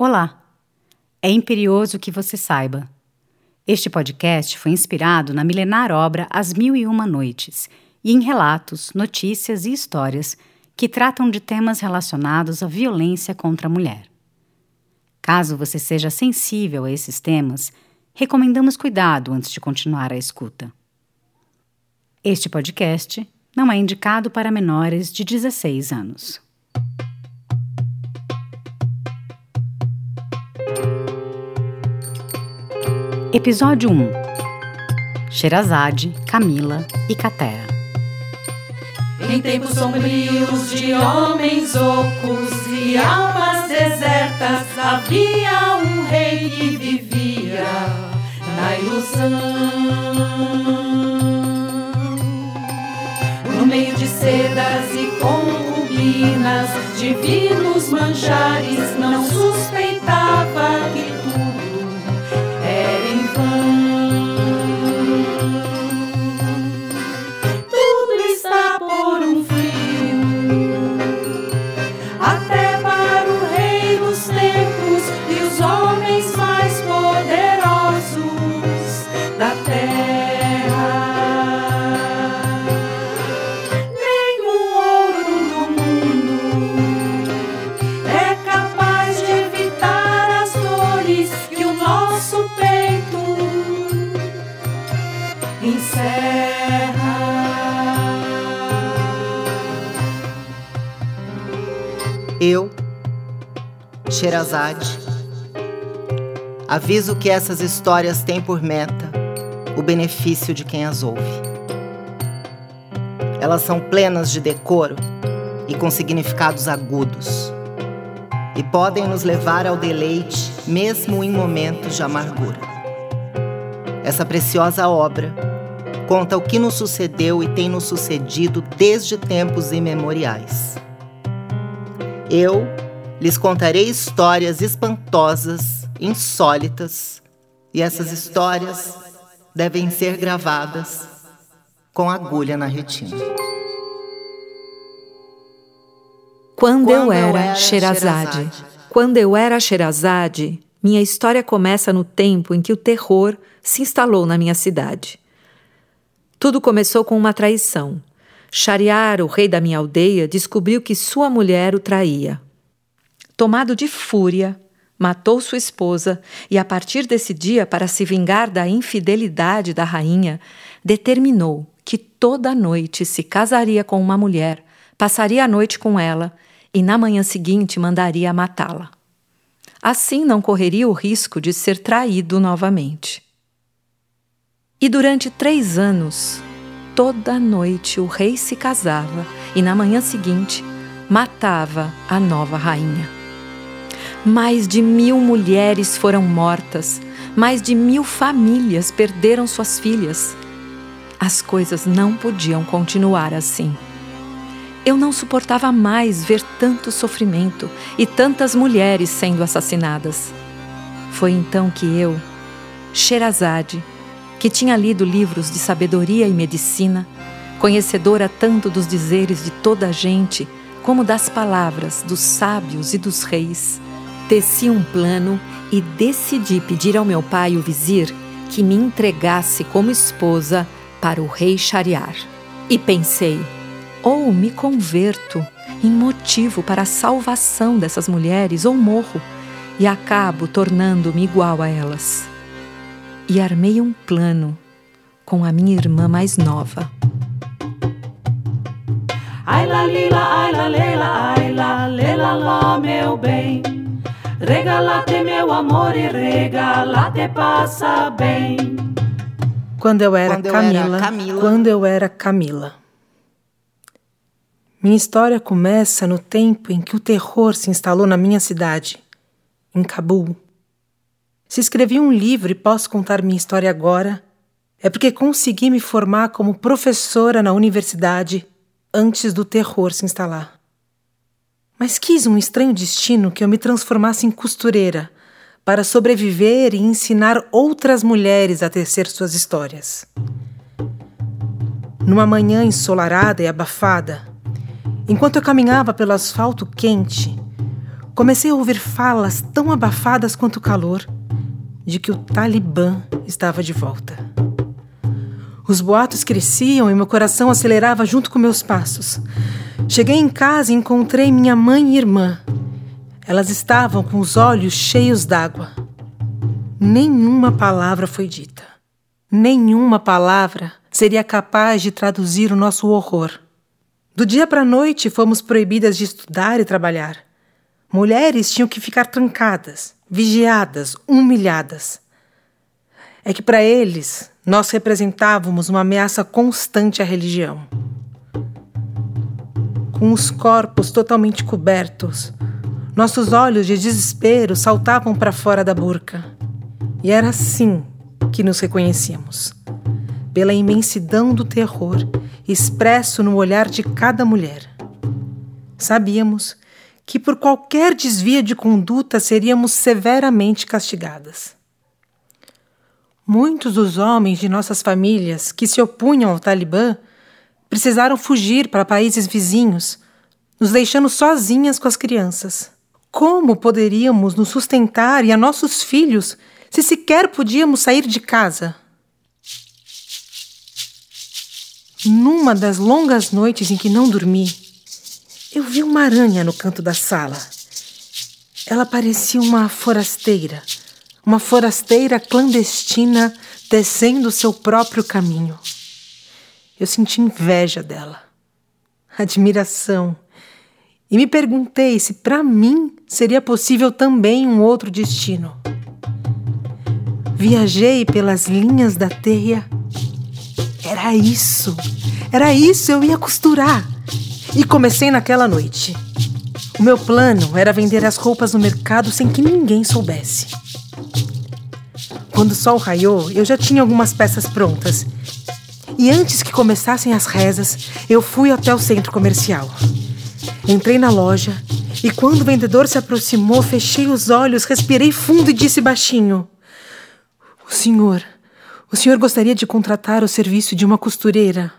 Olá! É imperioso que você saiba. Este podcast foi inspirado na milenar obra As Mil e Uma Noites e em relatos, notícias e histórias que tratam de temas relacionados à violência contra a mulher. Caso você seja sensível a esses temas, recomendamos cuidado antes de continuar a escuta. Este podcast não é indicado para menores de 16 anos. Episódio 1 Sherazade, Camila e Catera. Em tempos sombrios de homens ocos e almas desertas Havia um rei que vivia na ilusão. No meio de sedas e concubinas Divinos manjares não suspeitava que Eu, Sherazade, aviso que essas histórias têm por meta o benefício de quem as ouve. Elas são plenas de decoro e com significados agudos, e podem nos levar ao deleite mesmo em momentos de amargura. Essa preciosa obra conta o que nos sucedeu e tem nos sucedido desde tempos imemoriais. Eu lhes contarei histórias espantosas, insólitas, e essas histórias devem ser gravadas com agulha na retina. Quando, eu era Sherazade. Quando eu era Sherazade, minha história começa no tempo em que o terror se instalou na minha cidade. Tudo começou com uma traição. Shariar, o rei da minha aldeia, descobriu que sua mulher o traía. Tomado de fúria, matou sua esposa e, a partir desse dia, para se vingar da infidelidade da rainha, determinou que toda noite se casaria com uma mulher, passaria a noite com ela e, na manhã seguinte, mandaria matá-la. Assim não correria o risco de ser traído novamente. E durante três anos, toda noite o rei se casava e na manhã seguinte matava a nova rainha. Mais de mil mulheres foram mortas, mais de mil famílias perderam suas filhas. As coisas não podiam continuar assim. Eu não suportava mais ver tanto sofrimento e tantas mulheres sendo assassinadas. Foi então que eu, Sherazade, que tinha lido livros de sabedoria e medicina, conhecedora tanto dos dizeres de toda a gente como das palavras dos sábios e dos reis, teci um plano e decidi pedir ao meu pai, o vizir, que me entregasse como esposa para o rei Shariar. E pensei, ou me converto em motivo para a salvação dessas mulheres, ou morro e acabo tornando-me igual a elas e armei um plano com a minha irmã mais nova. Ai la lila, ai la leila, ai la lela lá, meu bem. Regalate meu amor e regalate passa bem. Quando eu era, quando eu Camila, era Camila, quando eu era Camila. Minha história começa no tempo em que o terror se instalou na minha cidade, em Cabul. Se escrevi um livro e posso contar minha história agora, é porque consegui me formar como professora na universidade antes do terror se instalar. Mas quis um estranho destino que eu me transformasse em costureira para sobreviver e ensinar outras mulheres a tecer suas histórias. Numa manhã ensolarada e abafada, enquanto eu caminhava pelo asfalto quente, comecei a ouvir falas tão abafadas quanto o calor de que o Talibã estava de volta. Os boatos cresciam e meu coração acelerava junto com meus passos. Cheguei em casa e encontrei minha mãe e irmã. Elas estavam com os olhos cheios d'água. Nenhuma palavra foi dita. Nenhuma palavra seria capaz de traduzir o nosso horror. Do dia para a noite fomos proibidas de estudar e trabalhar. Mulheres tinham que ficar trancadas, vigiadas, humilhadas. É que para eles nós representávamos uma ameaça constante à religião. Com os corpos totalmente cobertos, nossos olhos de desespero saltavam para fora da burca. E era assim que nos reconhecíamos pela imensidão do terror expresso no olhar de cada mulher. Sabíamos que por qualquer desvio de conduta seríamos severamente castigadas. Muitos dos homens de nossas famílias que se opunham ao Talibã precisaram fugir para países vizinhos, nos deixando sozinhas com as crianças. Como poderíamos nos sustentar e a nossos filhos se sequer podíamos sair de casa? Numa das longas noites em que não dormi, eu vi uma aranha no canto da sala. Ela parecia uma forasteira uma forasteira clandestina descendo seu próprio caminho. Eu senti inveja dela, admiração, e me perguntei se para mim seria possível também um outro destino. Viajei pelas linhas da teia. Era isso, era isso, eu ia costurar. E comecei naquela noite. O meu plano era vender as roupas no mercado sem que ninguém soubesse. Quando o sol raiou, eu já tinha algumas peças prontas. E antes que começassem as rezas, eu fui até o centro comercial. Entrei na loja e quando o vendedor se aproximou, fechei os olhos, respirei fundo e disse baixinho: O senhor, o senhor gostaria de contratar o serviço de uma costureira?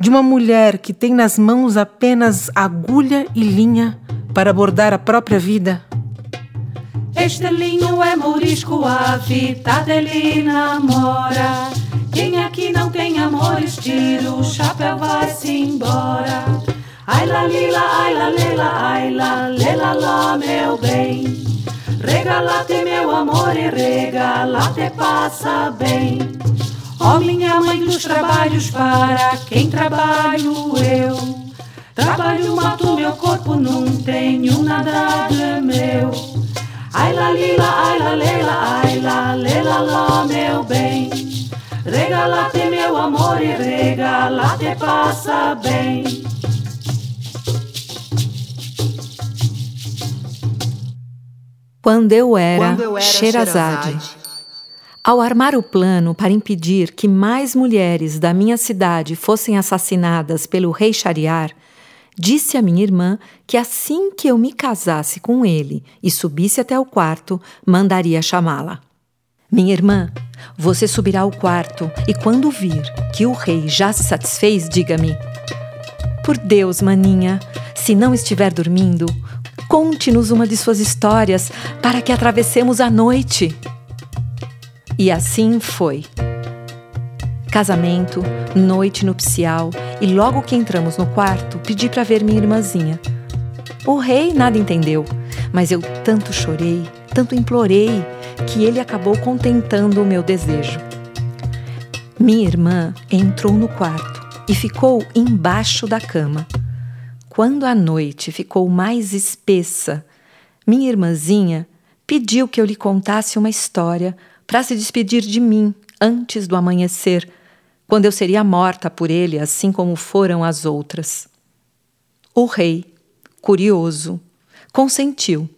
De uma mulher que tem nas mãos apenas agulha e linha para bordar a própria vida? Este linho é morisco, a fita dele namora. Quem aqui não tem amores, tira o chapéu, vai-se embora. Ai la lila, ai la lela, ai la lela lá, meu bem. Regalate meu amor e regalate passa bem. Ó oh, minha mãe dos trabalhos, para quem trabalho eu. Trabalho, mato meu corpo, não tenho nada de meu. Ai la lila, ai la lela, ai la lela lá, meu bem. Regalate meu amor e regalate passa bem. Quando eu era, Quando eu era Sherazade. Ao armar o plano para impedir que mais mulheres da minha cidade fossem assassinadas pelo rei Shariar, Disse a minha irmã que assim que eu me casasse com ele e subisse até o quarto, mandaria chamá-la. Minha irmã, você subirá ao quarto e quando vir que o rei já se satisfez, diga-me: Por Deus, maninha, se não estiver dormindo, conte-nos uma de suas histórias para que atravessemos a noite. E assim foi. Casamento, noite nupcial e logo que entramos no quarto, pedi para ver minha irmãzinha. O rei nada entendeu, mas eu tanto chorei, tanto implorei, que ele acabou contentando o meu desejo. Minha irmã entrou no quarto e ficou embaixo da cama. Quando a noite ficou mais espessa, minha irmãzinha pediu que eu lhe contasse uma história para se despedir de mim antes do amanhecer, quando eu seria morta por ele, assim como foram as outras. O rei, curioso, consentiu,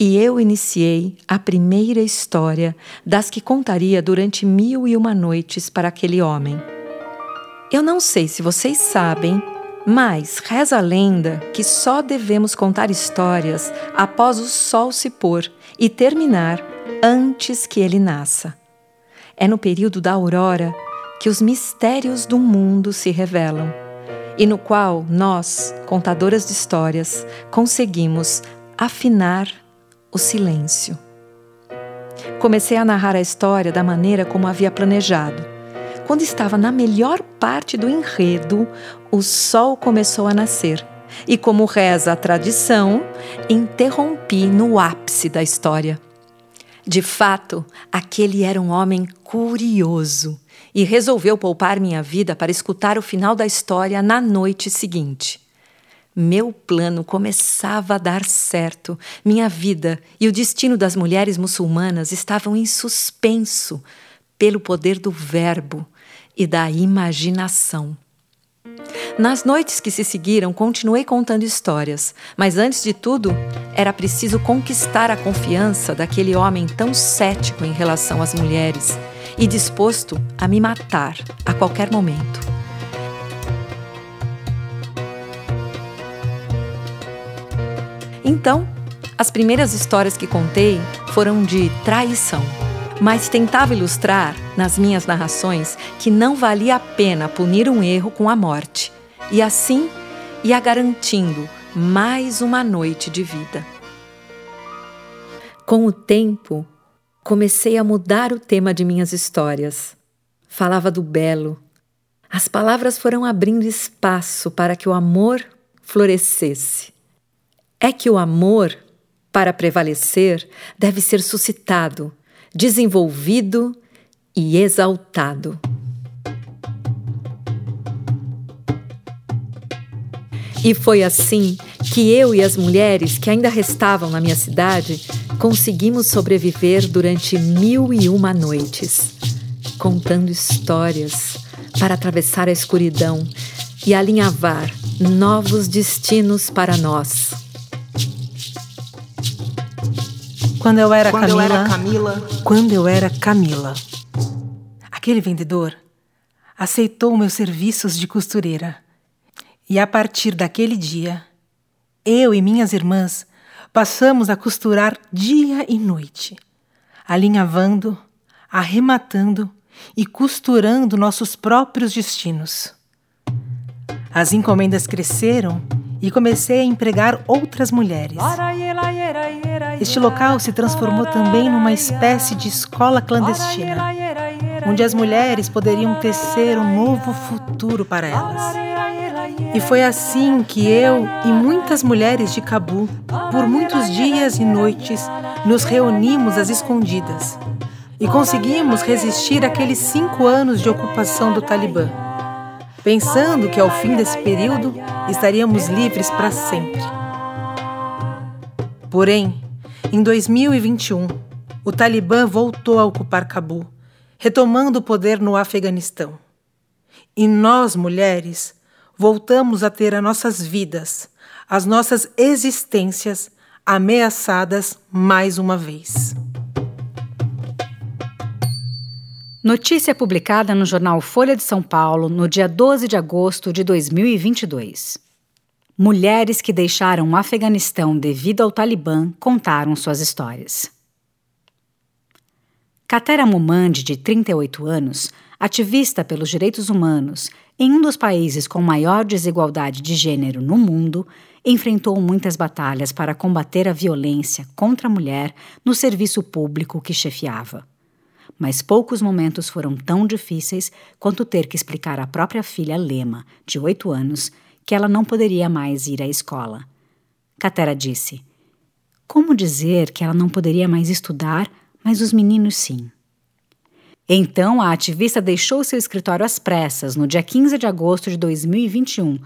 e eu iniciei a primeira história das que contaria durante mil e uma noites para aquele homem. Eu não sei se vocês sabem, mas reza a lenda que só devemos contar histórias após o sol se pôr e terminar antes que ele nasça. É no período da aurora que os mistérios do mundo se revelam e no qual nós, contadoras de histórias, conseguimos afinar o silêncio. Comecei a narrar a história da maneira como havia planejado. Quando estava na melhor parte do enredo, o sol começou a nascer. E, como reza a tradição, interrompi no ápice da história. De fato, aquele era um homem curioso e resolveu poupar minha vida para escutar o final da história na noite seguinte. Meu plano começava a dar certo. Minha vida e o destino das mulheres muçulmanas estavam em suspenso pelo poder do verbo e da imaginação. Nas noites que se seguiram, continuei contando histórias, mas antes de tudo, era preciso conquistar a confiança daquele homem tão cético em relação às mulheres e disposto a me matar a qualquer momento. Então, as primeiras histórias que contei foram de traição, mas tentava ilustrar nas minhas narrações que não valia a pena punir um erro com a morte, e assim ia garantindo mais uma noite de vida. Com o tempo, comecei a mudar o tema de minhas histórias. Falava do belo. As palavras foram abrindo espaço para que o amor florescesse é que o amor, para prevalecer, deve ser suscitado, desenvolvido e exaltado. E foi assim que eu e as mulheres que ainda restavam na minha cidade conseguimos sobreviver durante mil e uma noites, contando histórias para atravessar a escuridão e alinhavar novos destinos para nós. Quando eu era Quando Camila. eu era Camila. Quando eu era Camila. Aquele vendedor aceitou meus serviços de costureira. E a partir daquele dia, eu e minhas irmãs passamos a costurar dia e noite, alinhavando, arrematando e costurando nossos próprios destinos. As encomendas cresceram e comecei a empregar outras mulheres. Este local se transformou também numa espécie de escola clandestina, onde as mulheres poderiam tecer um novo futuro para elas. E foi assim que eu e muitas mulheres de Cabu, por muitos dias e noites, nos reunimos às escondidas e conseguimos resistir àqueles cinco anos de ocupação do Talibã pensando que ao fim desse período estaríamos livres para sempre. Porém, em 2021, o Talibã voltou a ocupar Cabu, retomando o poder no Afeganistão. E nós, mulheres, voltamos a ter as nossas vidas, as nossas existências ameaçadas mais uma vez. Notícia publicada no jornal Folha de São Paulo no dia 12 de agosto de 2022. Mulheres que deixaram o Afeganistão devido ao Talibã contaram suas histórias. Katera Mumandi, de 38 anos, ativista pelos direitos humanos em um dos países com maior desigualdade de gênero no mundo, enfrentou muitas batalhas para combater a violência contra a mulher no serviço público que chefiava mas poucos momentos foram tão difíceis quanto ter que explicar à própria filha Lema, de oito anos, que ela não poderia mais ir à escola. Catera disse: Como dizer que ela não poderia mais estudar, mas os meninos sim? Então a ativista deixou seu escritório às pressas no dia 15 de agosto de 2021,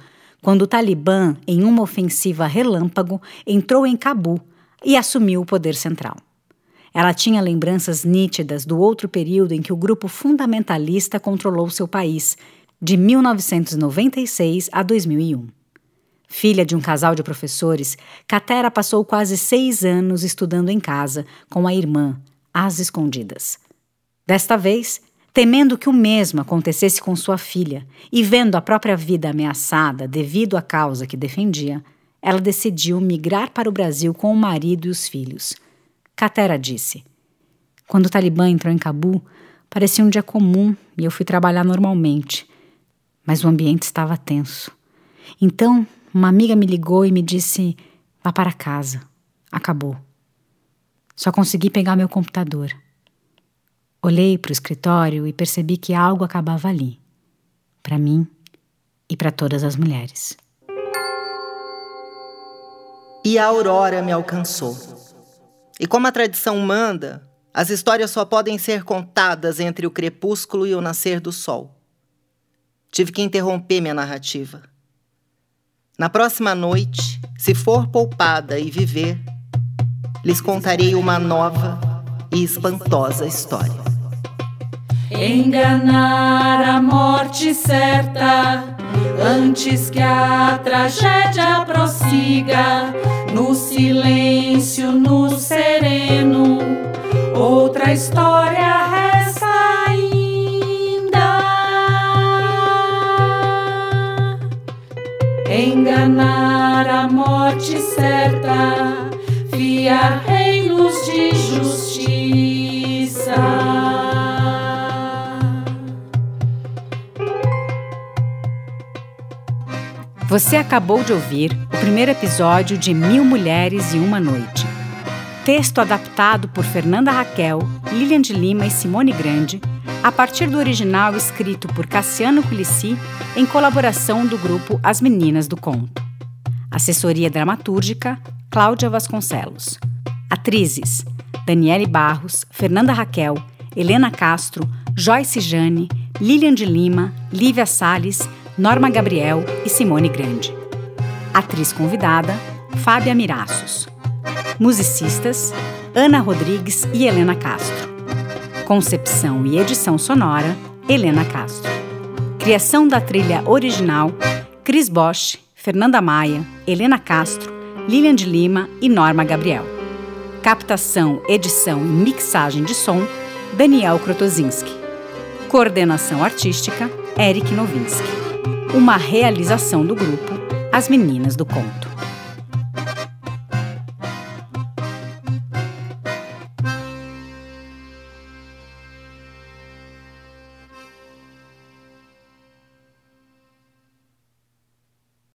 quando o Talibã, em uma ofensiva relâmpago, entrou em Cabu e assumiu o poder central. Ela tinha lembranças nítidas do outro período em que o grupo fundamentalista controlou seu país, de 1996 a 2001. Filha de um casal de professores, Catera passou quase seis anos estudando em casa com a irmã, às escondidas. Desta vez, temendo que o mesmo acontecesse com sua filha e vendo a própria vida ameaçada devido à causa que defendia, ela decidiu migrar para o Brasil com o marido e os filhos. Catera disse: Quando o Talibã entrou em Cabu, parecia um dia comum e eu fui trabalhar normalmente. Mas o ambiente estava tenso. Então, uma amiga me ligou e me disse: vá para casa. Acabou. Só consegui pegar meu computador. Olhei para o escritório e percebi que algo acabava ali, para mim e para todas as mulheres. E a aurora me alcançou. E como a tradição manda, as histórias só podem ser contadas entre o crepúsculo e o nascer do sol. Tive que interromper minha narrativa. Na próxima noite, se for poupada e viver, lhes contarei uma nova e espantosa história. Enganar a morte certa antes que a tragédia prossiga no silêncio, no sereno. Outra história resta ainda. Enganar a morte certa, fiar reinos de justiça. Você acabou de ouvir o primeiro episódio de Mil Mulheres e Uma Noite. Texto adaptado por Fernanda Raquel, Lilian de Lima e Simone Grande, a partir do original escrito por Cassiano Culici, em colaboração do grupo As Meninas do Conto. Assessoria dramatúrgica, Cláudia Vasconcelos. Atrizes: Daniele Barros, Fernanda Raquel, Helena Castro, Joyce Jane, Lilian de Lima, Lívia Sales Norma Gabriel e Simone Grande. Atriz convidada, Fábia Miraços. Musicistas, Ana Rodrigues e Helena Castro. Concepção e edição sonora, Helena Castro. Criação da trilha original, Cris Bosch, Fernanda Maia, Helena Castro, Lilian de Lima e Norma Gabriel. Captação, edição e mixagem de som, Daniel Krotozinski. Coordenação artística, Eric Novinsky uma realização do grupo As Meninas do Conto.